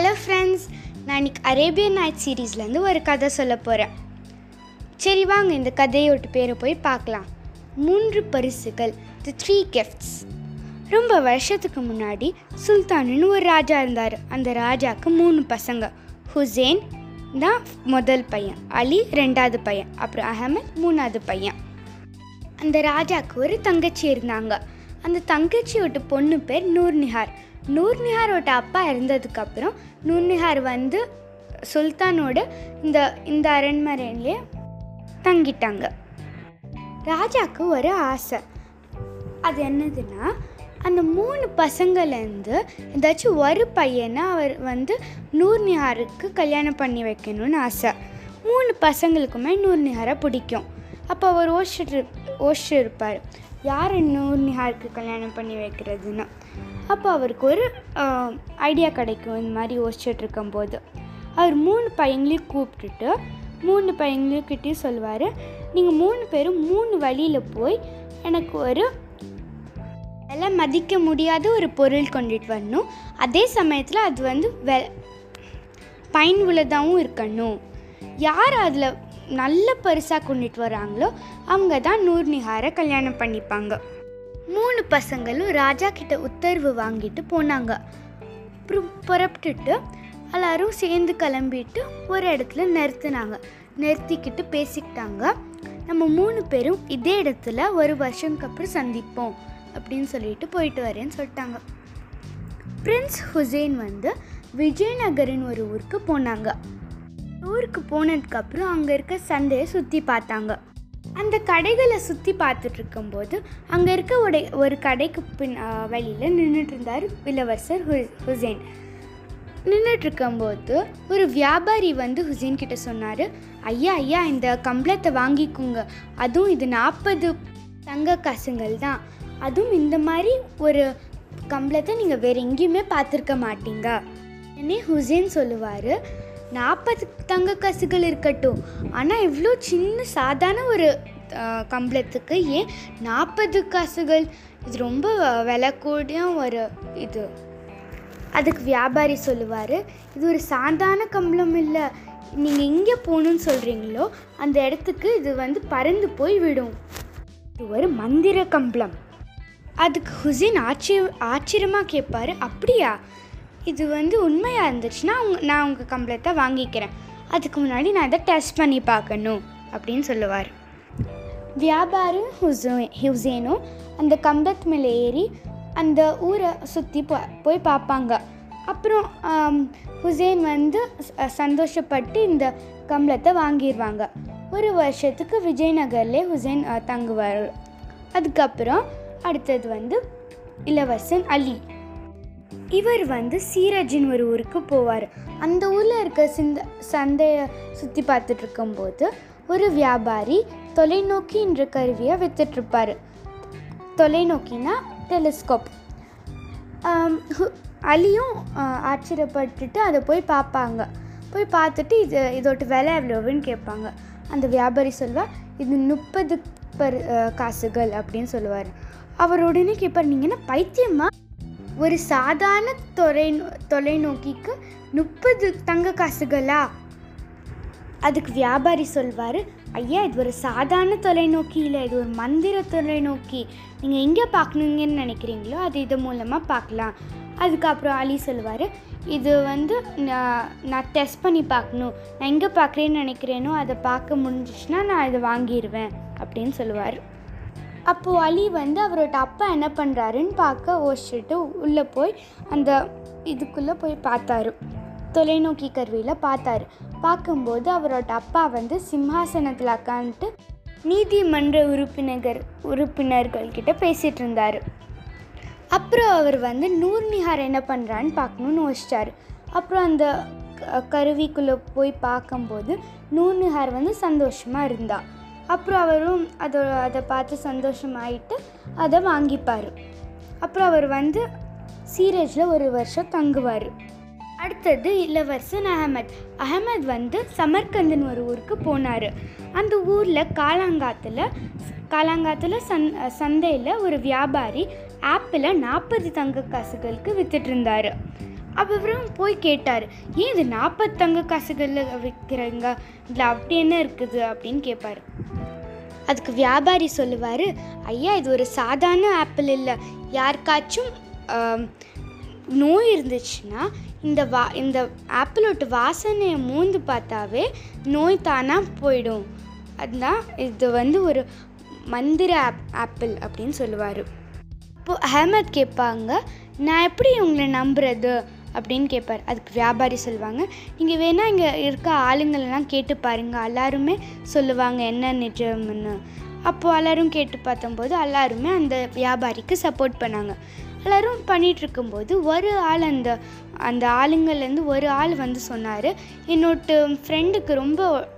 Hello friends நான் இன்றைக்கி Arabian night சீரீஸ்லேருந்து ஒரு கதை சொல்ல போகிறேன் சரி வாங்க இந்த கதையோட பேரை போய் பார்க்கலாம். மூன்று பரிசுகள் தி த்ரீ கிஃப்ட்ஸ் ரொம்ப வருஷத்துக்கு முன்னாடி சுல்தானுன்னு ஒரு ராஜா இருந்தார். அந்த ராஜாவுக்கு மூணு பசங்க. ஹுசேன் தான் முதல் பையன். அலி ரெண்டாவது பையன். அப்புறம் அஹமத் மூணாவது பையன். அந்த ராஜாவுக்கு ஒரு தங்கச்சி இருந்தாங்க. அந்த தங்கச்சியோட பொண்ணு பேர் நூர்நிஹார். நூர்நிஹாரோட அப்பா இறந்ததுக்கப்புறம் நூர்நிஹார் வந்து சுல்தானோட இந்த இந்த அரண்மனையிலே தங்கிட்டாங்க. ராஜாவுக்கு ஒரு ஆசை. அது என்னதுன்னா அந்த மூணு பசங்கள்லேருந்து ஏதாச்சும் ஒரு பையனை அவர் வந்து நூர்நிஹாருக்கு கல்யாணம் பண்ணி வைக்கணும்னு ஆசை. மூணு பசங்களுக்குமே நூர்நிஹாரை பிடிக்கும். அப்போ அவர் ஓஷர் ஓஷர் இருப்பார். யார் இன்னும் நிஹாருக்கு கல்யாணம் பண்ணி வைக்கிறதுன்னு. அப்போ அவருக்கு ஒரு ஐடியா கிடைக்கும் இந்த மாதிரி யோசிச்சுட்டு இருக்கும்போது. அவர் மூணு பையங்களையும் கூப்பிட்டுட்டு மூணு பையங்களையும் கிட்டேயும் சொல்லுவார் நீங்கள் மூணு பேரும் மூணு வழியில் போய் எனக்கு ஒரு விலை மதிக்க முடியாத ஒரு பொருள் கொண்டுட்டு வரணும். அதே சமயத்தில் அது வந்து வெ பயனுள்ளதாகவும் இருக்கணும். யார் அதில் நல்ல பரிசாக கொண்டுட்டு வராங்களோ அவங்க தான் நூர்நிஹாரை கல்யாணம் பண்ணிப்பாங்க. மூணு பசங்களும் ராஜா கிட்ட உத்தரவு வாங்கிட்டு போனாங்க. அப்புறம் புறப்பட்டுட்டு எல்லாரும் சேர்ந்து கிளம்பிட்டு ஒரு இடத்துல நிறுத்தினாங்க. நிறுத்திக்கிட்டு பேசிக்கிட்டாங்க. நம்ம மூணு பேரும் இதே இடத்துல ஒரு வருஷம்க்கு அப்புறம் சந்திப்போம் அப்படின்னு சொல்லிட்டு போயிட்டு வரேன்னு சொல்லிட்டாங்க. பிரின்ஸ் ஹுசேன் வந்து விஜயநகரின் ஒரு ஊருக்கு போனாங்க. டூருக்கு போனதுக்கப்புறம் அங்கே இருக்க சந்தையை சுற்றி பார்த்தாங்க. அந்த கடைகளை சுற்றி பார்த்துட்டு இருக்கும்போது அங்கே இருக்க உடை ஒரு கடைக்கு பின் வழியில் நின்றுட்டு இருந்தார் இளவரசர் ஹு ஹுசேன். நின்றுட்டு இருக்கும்போது ஒரு வியாபாரி வந்து ஹுசேன் கிட்ட சொன்னார் ஐயா ஐயா இந்த கம்பளத்தை வாங்கிக்கோங்க. அதுவும் இது நாற்பது தங்க காசுங்கள் தான். அதுவும் இந்த மாதிரி ஒரு கம்பளத்தை நீங்கள் வேறு எங்கேயுமே பார்த்துருக்க மாட்டீங்க. உடனே ஹுசேன் சொல்லுவார் நாற்பது தங்க காசுகள் இருக்கட்டும். ஆனால் இவ்வளோ சின்ன சாதாரண ஒரு கம்பளத்துக்கு ஏன் நாற்பது காசுகள்? இது ரொம்ப விலை கூடிய ஒரு இது. அதுக்கு வியாபாரி சொல்லுவார் இது ஒரு சாதாரண கம்பளம் இல்லை. நீங்கள் எங்கே போகணுன்னு சொல்கிறீங்களோ அந்த இடத்துக்கு இது வந்து பறந்து போய் விடும். இது ஒரு மந்திர கம்பளம். அதுக்கு ஹுசேன் ஆச்சரிய ஆச்சரியமாக கேட்பார் அப்படியா? இது வந்து உண்மையாக இருந்துச்சுன்னா அவங்க நான் உங்கள் கம்பளத்தை வாங்கிக்கிறேன். அதுக்கு முன்னாடி நான் இதை டெஸ்ட் பண்ணி பார்க்கணும் அப்படின்னு சொல்லுவார். வியாபாரி ஹுசே ஹுசேனும் அந்த கம்பத் மேலே ஏறி அந்த ஊரை சுற்றி போ போய் பார்ப்பாங்க. அப்புறம் ஹுசேன் வந்து சந்தோஷப்பட்டு இந்த கம்பளத்தை வாங்கிடுவாங்க. ஒரு வருஷத்துக்கு விஜயநகர்லேயே ஹுசேன் தங்குவார். அதுக்கப்புறம் அடுத்தது வந்து இளவரசன் அலி. இவர் வந்து சீரஜின் ஒரு ஊருக்கு போவார். அந்த ஊரில் இருக்க சிந்த சந்தையை சுற்றி பார்த்துட்டு இருக்கும்போது ஒரு வியாபாரி தொலைநோக்கி என்ற கருவியை வித்துட்ருப்பார். தொலைநோக்கினா டெலிஸ்கோப் அலியும் ஆஹ், ஆச்சரியப்பட்டுட்டு அதை போய் பார்ப்பாங்க. போய் பார்த்துட்டு இது இதோட விலை எவ்வளோன்னு கேட்பாங்க. அந்த வியாபாரி சொல்வா இது முப்பது பர் காசுகள் அப்படின்னு சொல்லுவார். அவர் உடனே கேட்பார் நீங்கள் என்ன பைத்தியமா? ஒரு சாதாரண தொலை தொலைநோக்கிக்கு முப்பது தங்க காசுகளா? அதுக்கு வியாபாரி சொல்வார் ஐயா இது ஒரு சாதாரண தொலைநோக்கி இல்லை இது ஒரு மந்திர தொலைநோக்கி. நீங்கள் எங்கே பார்க்கணுங்கன்னு நினைக்கிறீங்களோ அது இது மூலமாக பார்க்கலாம் அதுக்கப்புறம் அலி சொல்லுவார் இது வந்து நான் நான் டெஸ்ட் பண்ணி பார்க்கணும் நான் எங்கே பார்க்குறேன்னு நினைக்கிறேனோ அதை பார்க்க முடிஞ்சிச்சுன்னா நான் இதை வாங்கிடுவேன் அப்படின்னு சொல்லுவார். அப்போது அலி வந்து அவரோட அப்பா என்ன பண்ணுறாருன்னு பார்க்க யோசிச்சுட்டு உள்ளே போய் அந்த இதுக்குள்ளே போய் பார்த்தாரு. தொலைநோக்கி கருவியில் பார்த்தாரு. பார்க்கும்போது அவரோட அப்பா வந்து சிம்ஹாசனத்தில் உட்காந்துட்டு நீதிமன்ற உறுப்பினர்கள் உறுப்பினர்கள்கிட்ட பேசிகிட்டு இருந்தார். அப்புறம் அவர் வந்து நூர்நிஹார் என்ன பண்ணுறான்னு பார்க்கணுன்னு யோசிச்சார். அப்புறம் அந்த கருவிக்குள்ளே போய் பார்க்கும்போது நூர்நிஹார் வந்து சந்தோஷமாக இருந்தாள் அப்புறம் அவரும் அதை அதை பார்த்து சந்தோஷமாயிட்டு அதை வாங்கிப்பார். அப்புறம் அவர் வந்து சீரஜில் ஒரு வருஷம் தங்குவார். அடுத்தது இளவரசன் அகமத் அகமத் வந்து சமர்கந்தன் ஒரு ஊருக்கு போனார். அந்த ஊரில் காலாங்காத்தில் காலாங்காத்தில் சந் சந்தையில் ஒரு வியாபாரி ஆப்பிளை நாற்பது தங்க காசுகளுக்கு வித்துட்டு அப்புறம் போய் கேட்டார் ஏன் இது நாற்பது தங்க காசுகளில் விற்கிறீங்க இதில் அப்படி என்ன இருக்குது? அப்படின்னு கேட்பார் அதுக்கு வியாபாரி சொல்லுவார் ஐயா இது ஒரு சாதாரண ஆப்பிள் இல்லை. யாருக்காச்சும் நோய் இருந்துச்சுன்னா இந்த வா இந்த ஆப்பிளோட வாசனையை மூந்து பார்த்தாவே நோய் தானாக போயிடும். அதுதான் இது வந்து ஒரு மந்திர ஆப் ஆப்பிள் அப்படின்னு சொல்லுவார். இப்போது அஹமத் கேட்பாங்க நான் எப்படி உங்களை நம்புறது? அப்படின்னு கேட்பார். அதுக்கு வியாபாரி சொல்லுவாங்க. நீங்கள் வேணால் இங்கே இருக்க ஆளுங்களெல்லாம் கேட்டு பாருங்கள் எல்லாருமே சொல்லுவாங்க என்ன நிஜம்னு. அப்போது எல்லோரும் கேட்டு பார்த்தம்போது எல்லாருமே அந்த வியாபாரிக்கு சப்போர்ட் பண்ணாங்க. எல்லாரும் பண்ணிகிட்ருக்கும்போது ஒரு ஆள் அந்த அந்த ஆளுங்கள்லேருந்து ஒரு ஆள் வந்து சொன்னார். என்னோட ஃப்ரெண்டுக்கு ரொம்ப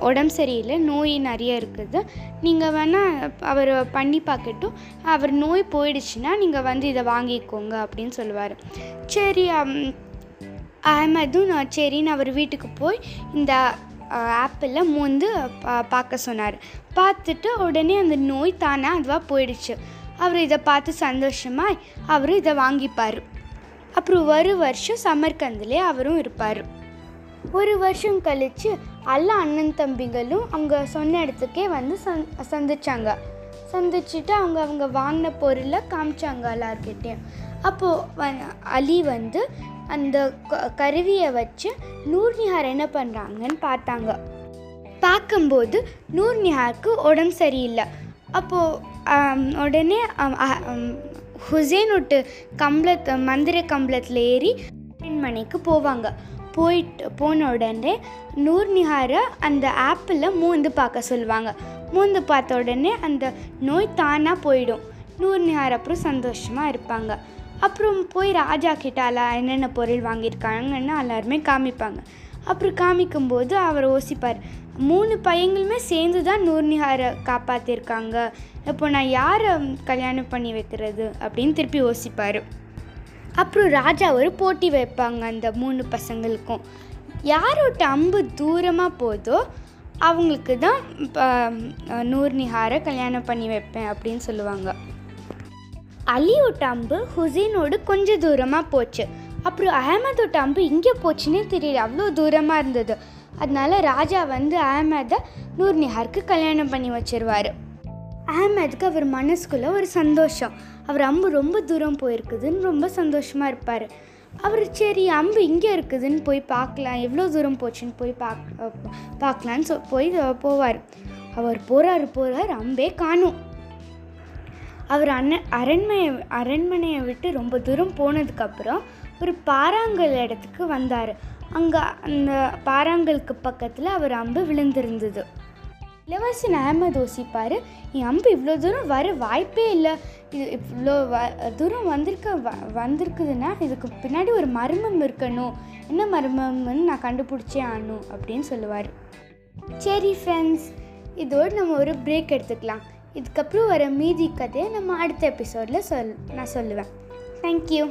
உடம்பு சரியில்லை நோய் நிறைய இருக்குது. நீங்கள் வேணால் அவர் பண்ணி பார்க்கட்டும். அவர் நோய் போயிடுச்சுன்னா நீங்கள் வந்து இதை வாங்கிக்கோங்க அப்படின்னு சொல்லுவார். சரி அம், அஹமதும் நான் சரின்னு அவர் வீட்டுக்கு போய் இந்த ஆப்பிளில் மூந்து பா- பார்க்க சொன்னார். பார்த்துட்டு உடனே அந்த நோய் தானே அதுவாக போயிடுச்சு. அவர் இதை பார்த்து சந்தோஷமாக அவர் இதை வாங்கிப்பார். அப்புறம் ஒரு வருஷம் சமர்கந்திலே அவரும் இருப்பார். ஒரு வருஷம் கழித்து எல்லா அண்ணன் தம்பிகளும் அவங்க சொன்ன இடத்துக்கே வந்து சந் சந்திச்சாங்க. சந்திச்சுட்டு அவங்க அவங்க வாங்கின பொருளை காமிச்சாங்க எல்லார்கிட்டேயும். அப்போது அலி வந்து அந்த க- கருவியை வச்சு நூர்னிஹார் என்ன பண்ணுறாங்கன்னு பார்த்தாங்க. பார்க்கும்போது நூர்னிஹாருக்கு உடம்பு சரியில்லை. அப்போது உடனே ஹுசேனுட்டு விட்டு கம்பளத்து மந்திர கம்பளத்தில் ஏறி அரண்மனைக்கு போவாங்க. போயிட்டு போன உடனே நூர்னிஹாரை அந்த ஆப்பிளில் மூந்து பார்க்க சொல்லுவாங்க. மூந்து பார்த்த உடனே அந்த நோய் தானாக போயிடும். நூர்னிஹார் அப்புறம் சந்தோஷமாக இருப்பாங்க. அப்புறம் போய் ராஜா கிட்ட என்னென்ன பொருள் வாங்கியிருக்காங்கன்னு எல்லாருமே காமிப்பாங்க. அப்புறம் காமிக்கும்போது அவர் யோசிப்பார் மூணு பையங்களுமே சேர்ந்து தான் நூர்னிஹாரை காப்பாற்றிருக்காங்க இப்போ நான் யாரை கல்யாணம் பண்ணி வைக்கிறது? அப்படின்னு திருப்பி யோசிப்பார். அப்புறம் ராஜா ஒரு போட்டி வைப்பாங்க அந்த மூணு பசங்களுக்கும். யாரோட அம்பு தூரமாக போதோ அவங்களுக்கு தான் ப- நூர்னிஹாரை கல்யாணம் பண்ணி வைப்பேன் அப்படின்னு சொல்லுவாங்க. அலியோட அம்பு ஹுசைனோடு கொஞ்சம் தூரமாக போச்சு. அப்புறம் அகமதோட அம்பு இங்கே போச்சுன்னே தெரியல. அவ்வளோ தூரமாக இருந்தது. அதனால ராஜா வந்து அகமதை நூர்னிஹாருக்கு கல்யாணம் பண்ணி வச்சிருவார். அகமதுக்கு அவர் மனசுக்குள்ள ஒரு சந்தோஷம். அவர் அம்பு ரொம்ப தூரம் போயிருக்குதுன்னு ரொம்ப சந்தோஷமாக இருப்பார். அவர் சரி அம்பு இங்கே இருக்குதுன்னு போய் பார்க்கலாம். எவ்வளோ தூரம் போச்சுன்னு போய் பாக் பார்க்கலான்னு சொ போய் போவார். அவர் போகிறார் போகிறார் அம்பே காணும். அவர் அண்ணன் அரண்மனை அரண்மனையை விட்டு ரொம்ப தூரம் போனதுக்கப்புறம் ஒரு பாறாங்கல் இடத்துக்கு வந்தார். அங்கே அந்த பாறாங்கலுக்கு பக்கத்தில் அவர் அம்பு விழுந்திருந்தது. இளவரசன் அகமது யோசிப்பார் என் அம்பு இவ்வளோ தூரம் வர வாய்ப்பே இல்லை. இது இவ்வளோ வ தூரம் வந்திருக்க வ வந்திருக்குதுன்னா இதுக்கு பின்னாடி ஒரு மர்மம் இருக்கணும். என்ன மர்மம்னு நான் கண்டுபிடிச்சே ஆகணும் அப்படின்னு சொல்லுவார். சரி ஃப்ரெண்ட்ஸ் இதோடு நம்ம ஒரு பிரேக் எடுத்துக்கலாம். இதுக்கப்புறம் வர மீதி கதையை நம்ம அடுத்த எபிசோடில் சொல் நான் சொல்லுவேன். தேங்க்யூ